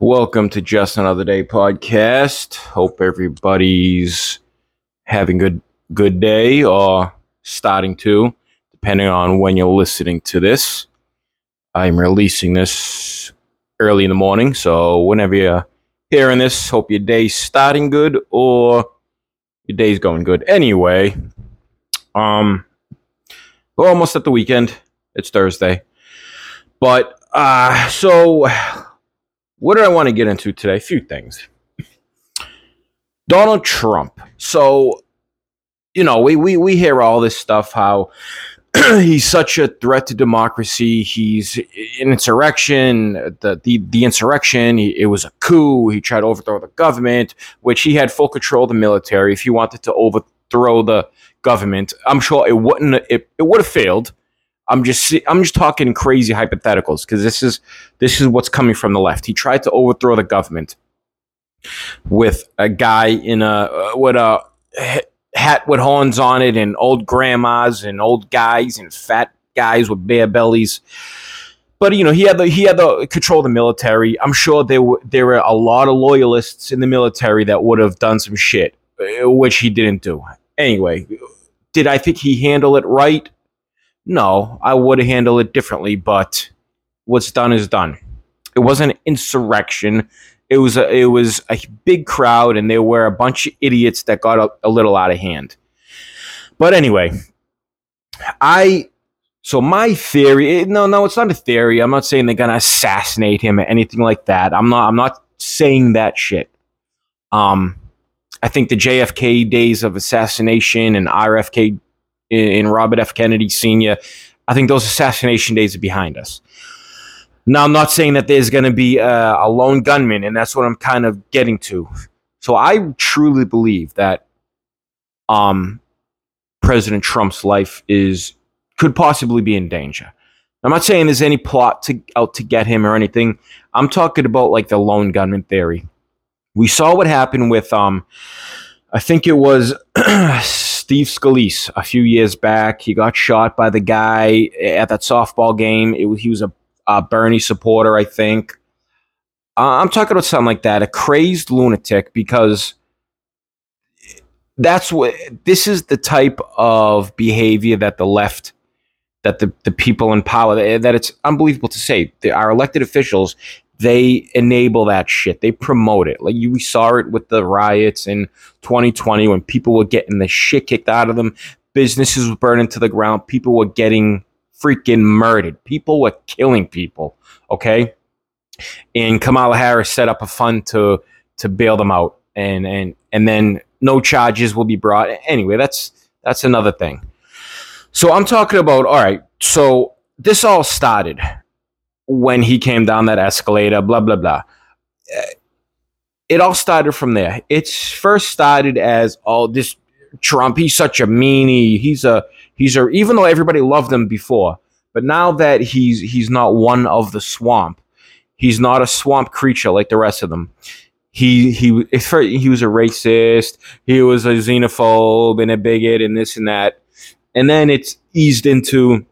Welcome to Just Another Day podcast. Hope everybody's having good good day or starting to, depending on when you're listening to this. I'm releasing this early in the morning, so whenever you're hearing this, hope your day's starting good or your day's going good. Anyway, um, we're almost at the weekend. It's Thursday, but uh, so what do I want to get into today? A few things. Donald Trump. So, you know, we we we hear all this stuff how he's such a threat to democracy. He's an insurrection. The the the insurrection. He, it was a coup. He tried to overthrow the government, which he had full control of the military. If he wanted to overthrow the government, I'm sure it wouldn't. It, it would have failed. I'm just I'm just talking crazy hypotheticals because this is this is what's coming from the left. He tried to overthrow the government with a guy in a uh, with a hat with horns on it and old grandmas and old guys and fat guys with bare bellies. But you know he had the he had the control of the military. I'm sure there were there were a lot of loyalists in the military that would have done some shit, uh, which he didn't do. Anyway, did I think he handled it right? No, I would handle it differently, but what's done is done. It wasn't an insurrection. It was a it was a big crowd, and there were a bunch of idiots that got a, a little out of hand. But anyway, I so my theory no no it's not a theory. I'm not saying they're gonna assassinate him or anything like that. I'm not I'm not saying that shit. Um, I think the JFK days of assassination and RFK in, in Robert F. Kennedy Sr., I think those assassination days are behind us. Now, I'm not saying that there's going to be a, a, lone gunman, and that's what I'm kind of getting to. So I truly believe that um, President Trump's life is could possibly be in danger. I'm not saying there's any plot to out to get him or anything. I'm talking about like the lone gunman theory. We saw what happened with um, I think it was Steve Scalise a few years back. He got shot by the guy at that softball game. It, he was a, a Bernie supporter, I think. Uh, I'm talking about something like that, a crazed lunatic, because that's what this is the type of behavior that the left that the, the people in power that it's unbelievable to say our elected officials they enable that shit. They promote it. Like you, we saw it with the riots in 2020 when people were getting the shit kicked out of them. Businesses were burning to the ground. People were getting freaking murdered. People were killing people. Okay, and Kamala Harris set up a fund to to bail them out, and and and then no charges will be brought. Anyway, that's that's another thing. So I'm talking about. All right. So this all started when he came down that escalator, blah, blah, blah. It all started from there. It's first started as, oh, this Trump, he's such a meanie. He's a, he's a, even though everybody loved him before, but now that he's, he's not one of the swamp, he's not a swamp creature like the rest of them. He, he, he was a racist. He was a xenophobe and a bigot and this and that. And then it's eased into,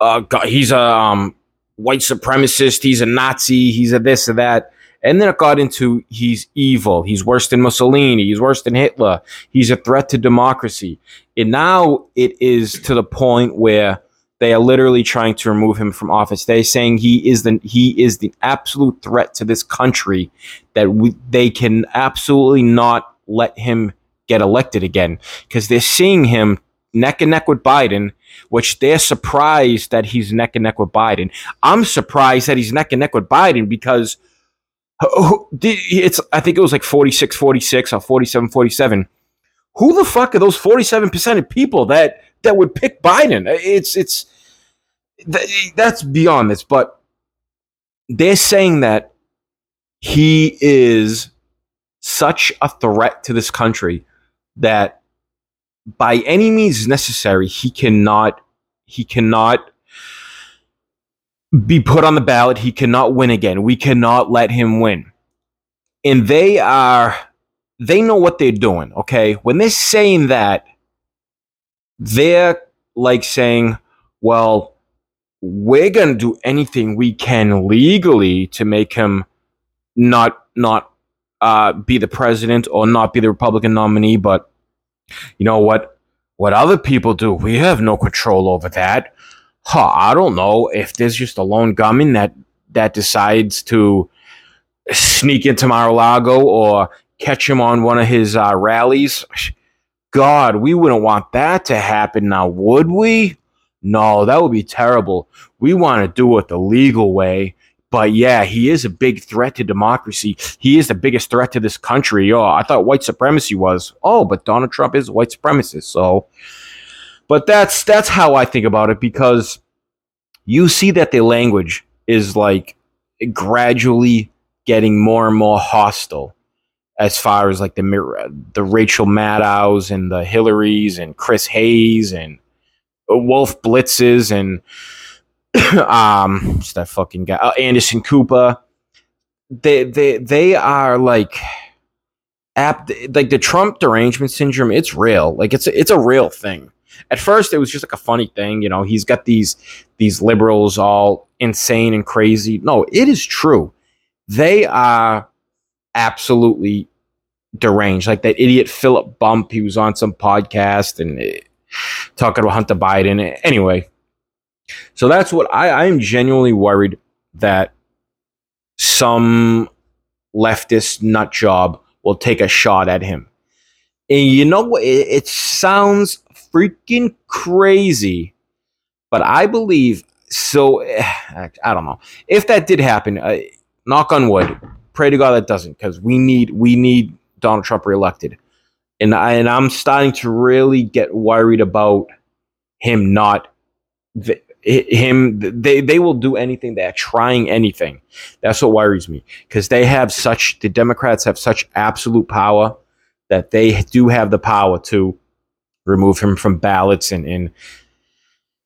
uh, he's a, um, white supremacist, he's a Nazi, he's a this or that. And then it got into he's evil, he's worse than Mussolini, he's worse than Hitler, he's a threat to democracy. And now it is to the point where they are literally trying to remove him from office. They're saying he is the he is the absolute threat to this country that we, they can absolutely not let him get elected again because they're seeing him neck and neck with Biden, which they're surprised that he's neck and neck with Biden. I'm surprised that he's neck and neck with Biden because it's I think it was like 46 46 or 47 47. Who the fuck are those 47% of people that that would pick Biden? It's it's that's beyond this, but they're saying that he is such a threat to this country that by any means necessary, he cannot he cannot be put on the ballot. He cannot win again. We cannot let him win. And they are they know what they're doing, okay? When they're saying that, they're like saying, well, we're going to do anything we can legally to make him not not uh, be the president or not be the Republican nominee, but you know what? What other people do, we have no control over that. Huh, I don't know if there's just a lone gunman that that decides to sneak into Mar-a-Lago or catch him on one of his uh, rallies. God, we wouldn't want that to happen now, would we? No, that would be terrible. We want to do it the legal way. But yeah, he is a big threat to democracy. He is the biggest threat to this country. Oh, I thought white supremacy was. Oh, but Donald Trump is white supremacist. So, but that's that's how I think about it because you see that the language is like gradually getting more and more hostile as far as like the the Rachel Maddows and the Hillarys and Chris Hayes and Wolf Blitzers and um, that fucking guy? Uh, Anderson Cooper. They they they are like app like the Trump derangement syndrome. It's real. Like it's it's a real thing. At first, it was just like a funny thing. You know, he's got these these liberals all insane and crazy. No, it is true. They are absolutely deranged. Like that idiot Philip Bump. He was on some podcast and uh, talking about Hunter Biden. Anyway, so that's what I, I am genuinely worried that some leftist nut job will take a shot at him. And you know what? It, it sounds freaking crazy, but I believe so. I don't know if that did happen. Uh, knock on wood. Pray to God that doesn't, because we need we need Donald Trump reelected, and I and I'm starting to really get worried about him not him they they will do anything. They're trying anything. That's what worries me. Because they have such the democrats have such absolute power that they do have the power to remove him from ballots and and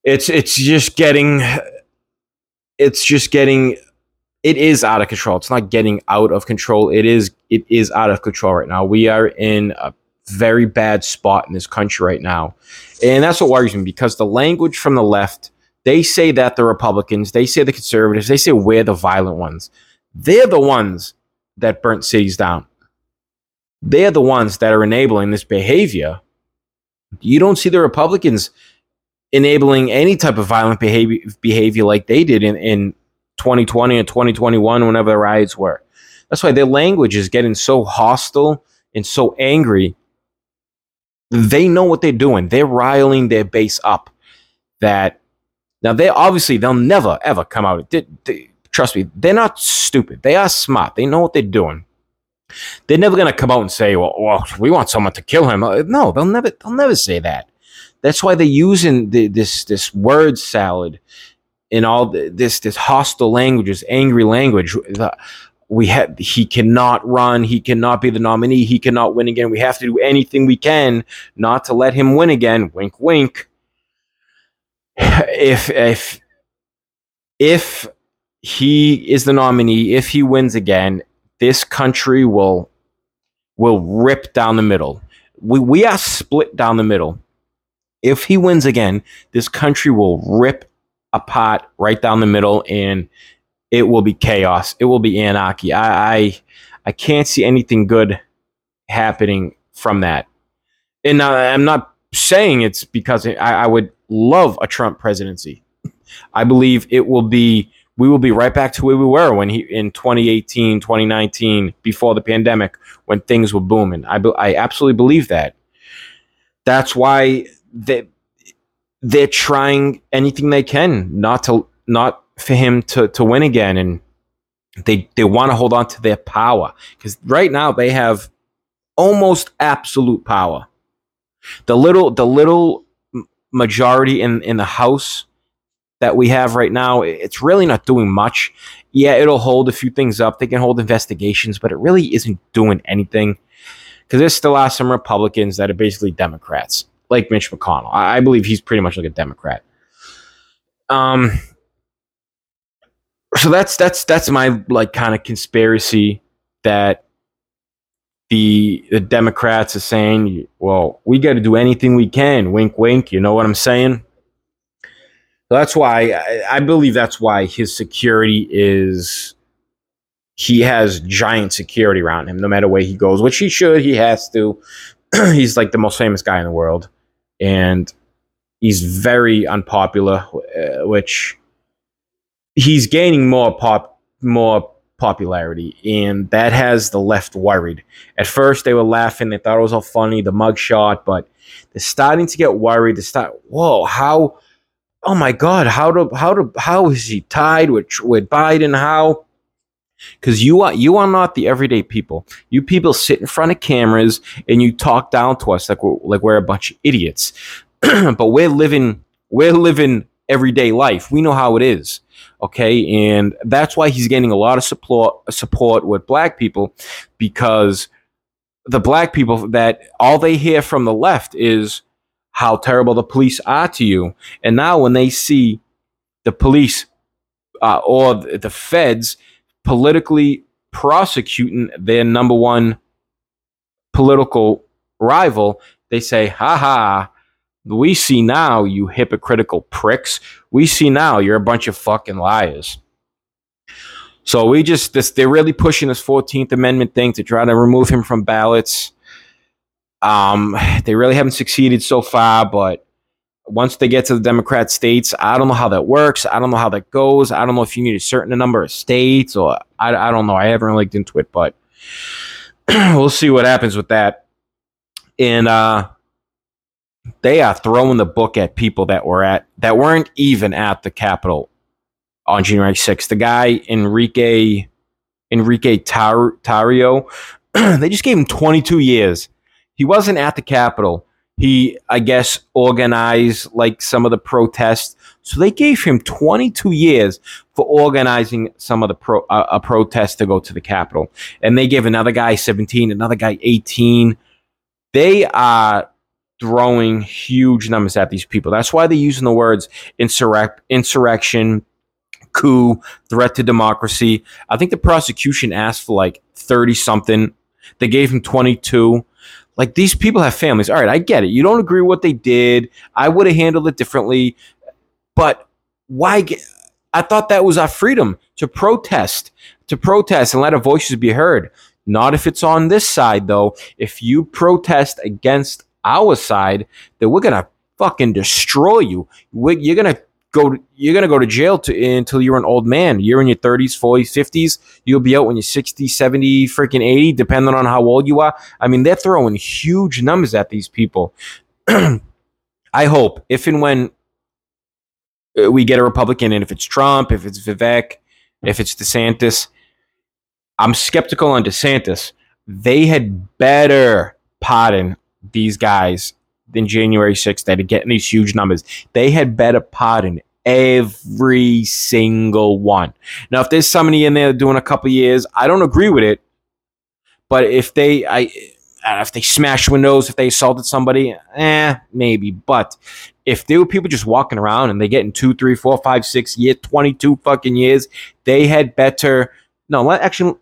it's it's just getting it's just getting it is out of control. It's not getting out of control. It is it is out of control right now. We are in a very bad spot in this country right now. And that's what worries me because the language from the left they say that the Republicans, they say the conservatives, they say we're the violent ones. They're the ones that burnt cities down. They're the ones that are enabling this behavior. You don't see the Republicans enabling any type of violent behavior, behavior like they did in, in 2020 and 2021, whenever the riots were. That's why their language is getting so hostile and so angry. They know what they're doing. They're riling their base up that now they obviously they'll never ever come out. They, they, trust me, they're not stupid. They are smart. They know what they're doing. They're never gonna come out and say, "Well, well we want someone to kill him." Uh, no, they'll never. They'll never say that. That's why they're using the, this this word salad in all the, this this hostile language, angry language. we have he cannot run. He cannot be the nominee. He cannot win again. We have to do anything we can not to let him win again. Wink, wink if if if he is the nominee, if he wins again, this country will will rip down the middle. We we are split down the middle. If he wins again, this country will rip apart right down the middle, and it will be chaos. It will be anarchy. I I, I can't see anything good happening from that. And I'm not saying it's because I, I would love a Trump presidency. I believe it will be we will be right back to where we were when he in 2018, 2019 before the pandemic when things were booming. I I absolutely believe that. That's why they they're trying anything they can not to not for him to to win again and they they want to hold on to their power cuz right now they have almost absolute power. The little the little majority in in the House that we have right now, it's really not doing much. Yeah, it'll hold a few things up. They can hold investigations, but it really isn't doing anything because there still are some Republicans that are basically Democrats, like Mitch McConnell. I, I believe he's pretty much like a Democrat. Um, so that's that's that's my like kind of conspiracy that the the Democrats are saying, well, we got to do anything we can. Wink, wink. You know what I'm saying? So that's why I, I believe that's why his security is he has giant security around him no matter where he goes, which he should. He has to. he's like the most famous guy in the world, and he's very unpopular, uh, which he's gaining more pop more popularity, and that has the left worried. At first, they were laughing; they thought it was all funny, the mugshot, but they're starting to get worried. They start, whoa, how? Oh my God, how do how do how is he tied with with Biden? How? Because you are you are not the everyday people. You people sit in front of cameras and you talk down to us like we're, like we're a bunch of idiots. but we're living we're living everyday life. We know how it is. Okay, and that's why he's getting a lot of support support with black people because the black people that all they hear from the left is how terrible the police are to you. And now when they see the police uh, or the feds politically prosecuting their number one political rival, they say, ha ha, we see now, you hypocritical pricks. We see now you're a bunch of fucking liars. So we just this they're really pushing this 14th Amendment thing to try to remove him from ballots. Um, they really haven't succeeded so far, but once they get to the Democrat states, I don't know how that works. I don't know how that goes. I don't know if you need a certain number of states or I, I don't know. I haven't looked into it, but we'll see what happens with that. And uh, they are throwing the book at people that were at that weren't even at the Capitol on January 6th. The guy Enrique Enrique Tar- Tarrio, they just gave him 22 years. He wasn't at the Capitol. He, I guess, organized like some of the protests. So they gave him 22 years for organizing some of the pro uh, a protest to go to the Capitol, and they gave another guy 17, another guy 18. They are throwing huge numbers at these people. That's why they're using the words insurrect, insurrection, coup, threat to democracy. I think the prosecution asked for like 30 something. They gave him 22. Like these people have families. All right, I get it. You don't agree with what they did. I would have handled it differently. But why I thought that was our freedom to protest, to protest and let our voices be heard. Not if it's on this side, though. If you protest against our side, that we're gonna fucking destroy you. We're, you're gonna go. You're gonna go to jail to, until you're an old man. You're in your 30s, 40s, 50s. You'll be out when you're 60, 70, freaking 80, depending on how old you are. I mean, they're throwing huge numbers at these people. I hope if and when uh, we get a Republican, and if it's Trump, if it's Vivek, if it's DeSantis, I'm skeptical on DeSantis. They had better pardon these guys in January 6th that are getting these huge numbers. They had better pardon every single one. Now, if there's somebody in there doing a couple years, I don't agree with it. But if they, I, if they smashed windows, if they assaulted somebody, eh, maybe. But if there were people just walking around and they getting two, three, four, five, six years, twenty-two fucking years, they had better. No, actually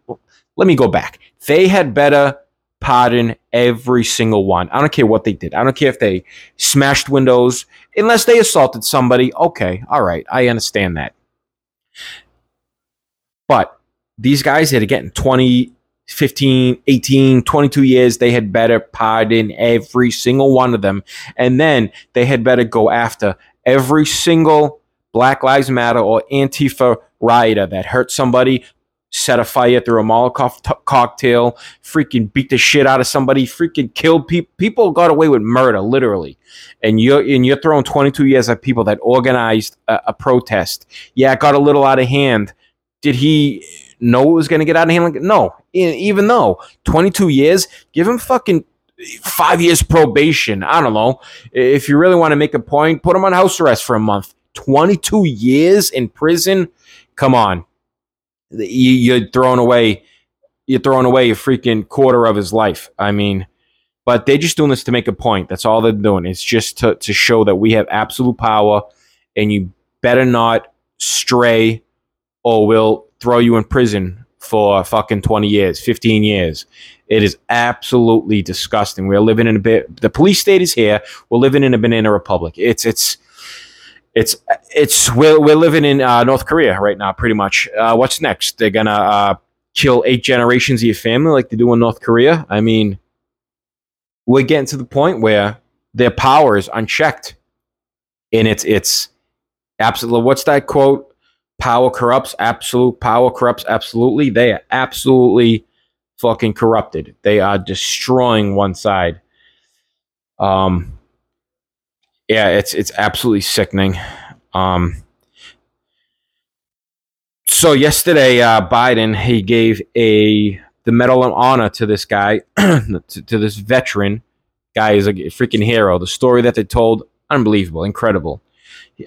let me go back. They had better pardon every single one. I don't care what they did. I don't care if they smashed windows, unless they assaulted somebody. Okay, all right, I understand that. But these guys that are getting 20, 15, 18, 22 years, they had better pardon every single one of them. And then they had better go after every single Black Lives Matter or Antifa rioter that hurt somebody, set a fire through a Molotov t- cocktail, freaking beat the shit out of somebody, freaking killed people. People got away with murder, literally. And you're and you're throwing 22 years at people that organized a, a protest. Yeah, it got a little out of hand. Did he know it was going to get out of hand? No. Even though 22 years, give him fucking five years probation. I don't know. If you really want to make a point, put him on house arrest for a month. 22 years in prison. Come on you're throwing away you're throwing away a freaking quarter of his life. I mean, but they're just doing this to make a point. That's all they're doing. It's just to, to show that we have absolute power and you better not stray or we'll throw you in prison for fucking 20 years, 15 years. It is absolutely disgusting. We're living in a bit the police state is here. We're living in a banana republic. It's it's it's it's we're, we're living in uh, North Korea right now, pretty much. Uh, what's next? They're gonna uh, kill eight generations of your family like they do in North Korea. I mean, we're getting to the point where their power is unchecked. And it's it's absolutely what's that quote? Power corrupts, absolute power corrupts absolutely. They are absolutely fucking corrupted. They are destroying one side. Um yeah, it's it's absolutely sickening. Um so yesterday, uh, Biden he gave a the Medal of Honor to this guy, to, to, this veteran guy. is a freaking hero. The story that they told, unbelievable, incredible.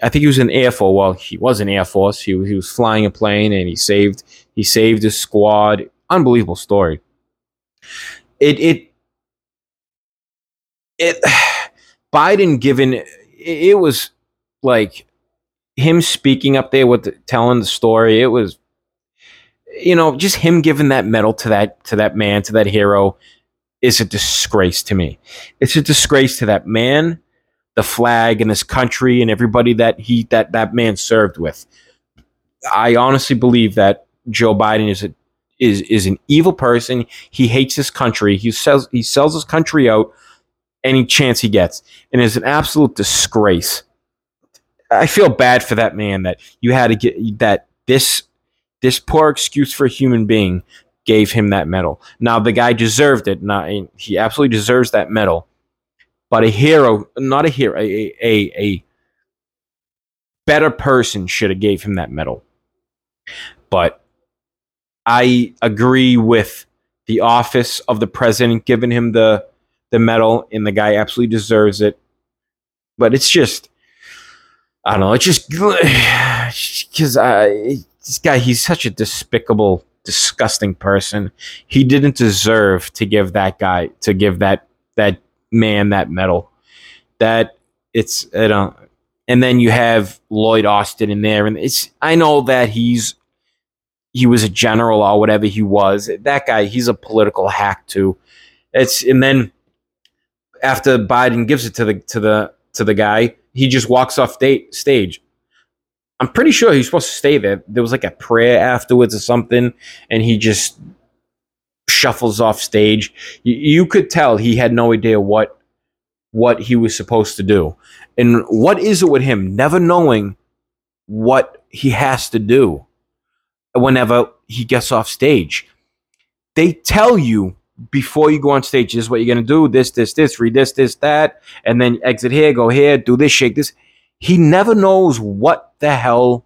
I think he was in Air Force. Well, he was in Air Force. He, he was flying a plane and he saved he saved his squad. Unbelievable story. It it it Biden given it, was like him speaking up there with the, telling the story, it was, you know, just him giving that medal to that to that man to that hero is a disgrace to me. It's a disgrace to that man, the flag, and his country, and everybody that he that that man served with. I honestly believe that Joe Biden is a is is an evil person. He hates his country. He sells he sells his country out any chance he gets, and is an absolute disgrace I feel bad for that man that you had to get that this this poor excuse for a human being gave him that medal. Now the guy deserved it. Not he absolutely deserves that medal. But a hero, not a hero, a a, a better person should have gave him that medal. But I agree with the office of the president giving him the the medal, and the guy absolutely deserves it. But it's just I don't know. It's just because I this guy, he's such a despicable, disgusting person. He didn't deserve to give that guy to give that that man that medal. That it's I don't. And then you have Lloyd Austin in there, and it's I know that he's he was a general or whatever he was. That guy, he's a political hack too. It's and then after Biden gives it to the to the to the guy, he just walks off stage. I'm pretty sure he's supposed to stay there. There was like a prayer afterwards or something, and he just shuffles off stage. You, you could tell he had no idea what what he was supposed to do. And what is it with him never knowing what he has to do whenever he gets off stage? They tell you before you go on stage, this is what you're gonna do. This, this, this, read this, this, that, and then exit here, go here, do this, shake this. He never knows what the hell.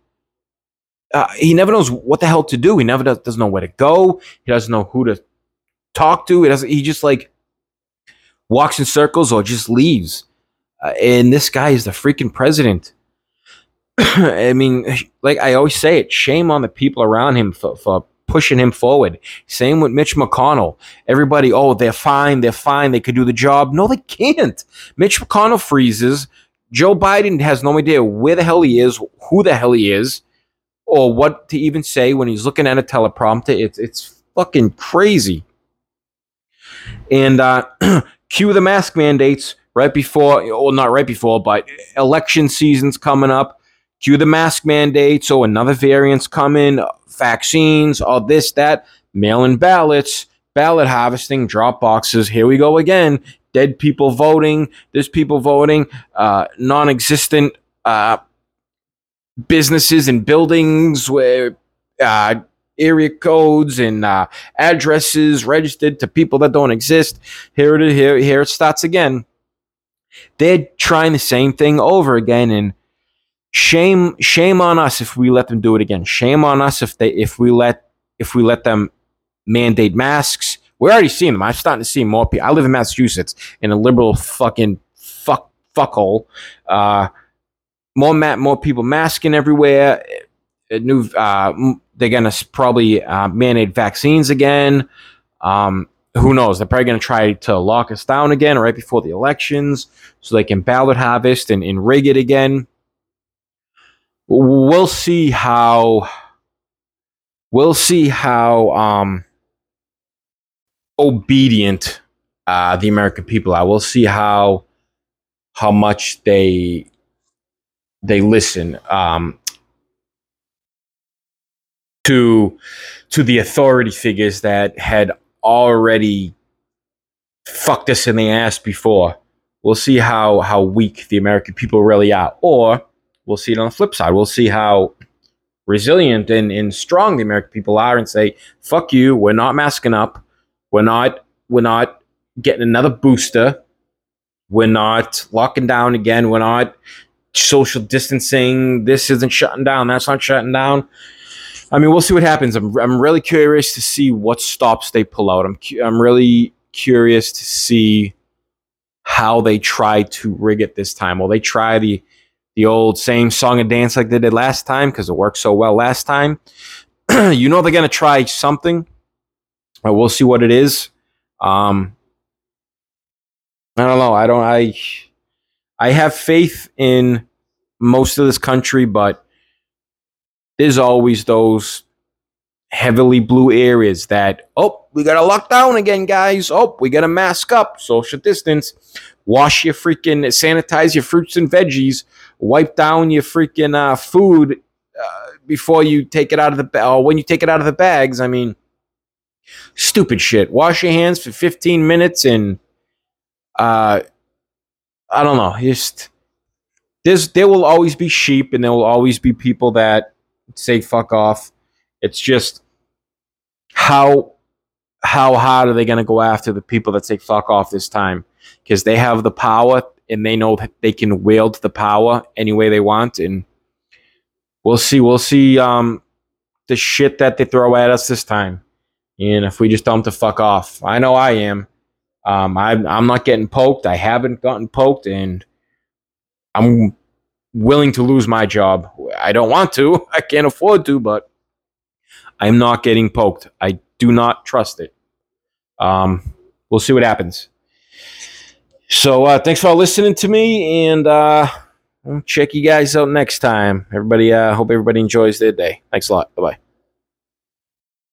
Uh, he never knows what the hell to do. He never does, doesn't know where to go. He doesn't know who to talk to. He doesn't. He just like walks in circles or just leaves. Uh, and this guy is the freaking president. I mean, like I always say it, shame on the people around him for, for pushing him forward. Same with Mitch McConnell. Everybody, oh, they're fine, they're fine, they could do the job. No, they can't. Mitch McConnell freezes. Joe Biden has no idea where the hell he is, who the hell he is, or what to even say when he's looking at a teleprompter. It's it's fucking crazy. And uh, cue the mask mandates right before, well, not right before, but election season's coming up. Cue the mask mandate. So another variant's coming vaccines, all this, that, mail in ballots, ballot harvesting, drop boxes. Here we go again. Dead people voting, there's people voting, uh, non existent uh, businesses and buildings where uh, area codes and uh, addresses registered to people that don't exist. Here it here, here it starts again. They're trying the same thing over again and shame shame on us if we let them do it again. Shame on us if they if we let if we let them mandate masks. We're already seeing them. I'm starting to see more people. I live in Massachusetts in a liberal fucking fuck fuckhole. Uh, more ma- more people masking everywhere. New uh, they're gonna probably uh, mandate vaccines again. Um, who knows? They're probably to try to lock us down again right before the elections so they can ballot harvest and, and rig it again we'll see how we'll see how um, obedient uh, the American people are. We'll see how how much they they listen. Um, to to the authority figures that had already fucked us in the ass before. We'll see how how weak the American people really are, or we'll see it on the flip side. We'll see how resilient and, and strong the American people are, and say, "Fuck you, we're not masking up, we're not we're not getting another booster, we're not locking down again, we're not social distancing. This isn't shutting down, that's not shutting down." I mean, we'll see what happens. I'm, I'm really curious to see what stops they pull out. I'm, I'm really curious to see how they try to rig it this time. Will they try the the old same song and dance like they did last time because it worked so well last time? you know they're gonna try something. We'll see what it is. Um, I don't know. I don't. I I have faith in most of this country, but there's always those heavily blue areas that, oh, we got to lock down again, guys. Oh, we got to mask up, social distance, wash your freaking, sanitize your fruits and veggies, wipe down your freaking uh, food uh, before you take it out of the, or when you take it out of the bags. I mean, stupid shit. Wash your hands for 15 minutes and, uh, I don't know, just, there's, there will always be sheep and there will always be people that say fuck off. It's just how how hard are they going to go after the people that say fuck off this time? Because they have the power and they know that they can wield the power any way they want. And we'll see. We'll see um, the shit that they throw at us this time. And if we just tell them to fuck off, I know I am. Um, I'm, I'm not getting poked. I haven't gotten poked, and I'm willing to lose my job. I don't want to. I can't afford to, but I'm not getting poked. I do not trust it. Um, we'll see what happens. So uh, thanks for listening to me, and uh, I'll check you guys out next time. Everybody, uh, hope everybody enjoys their day. Thanks a lot. Bye bye.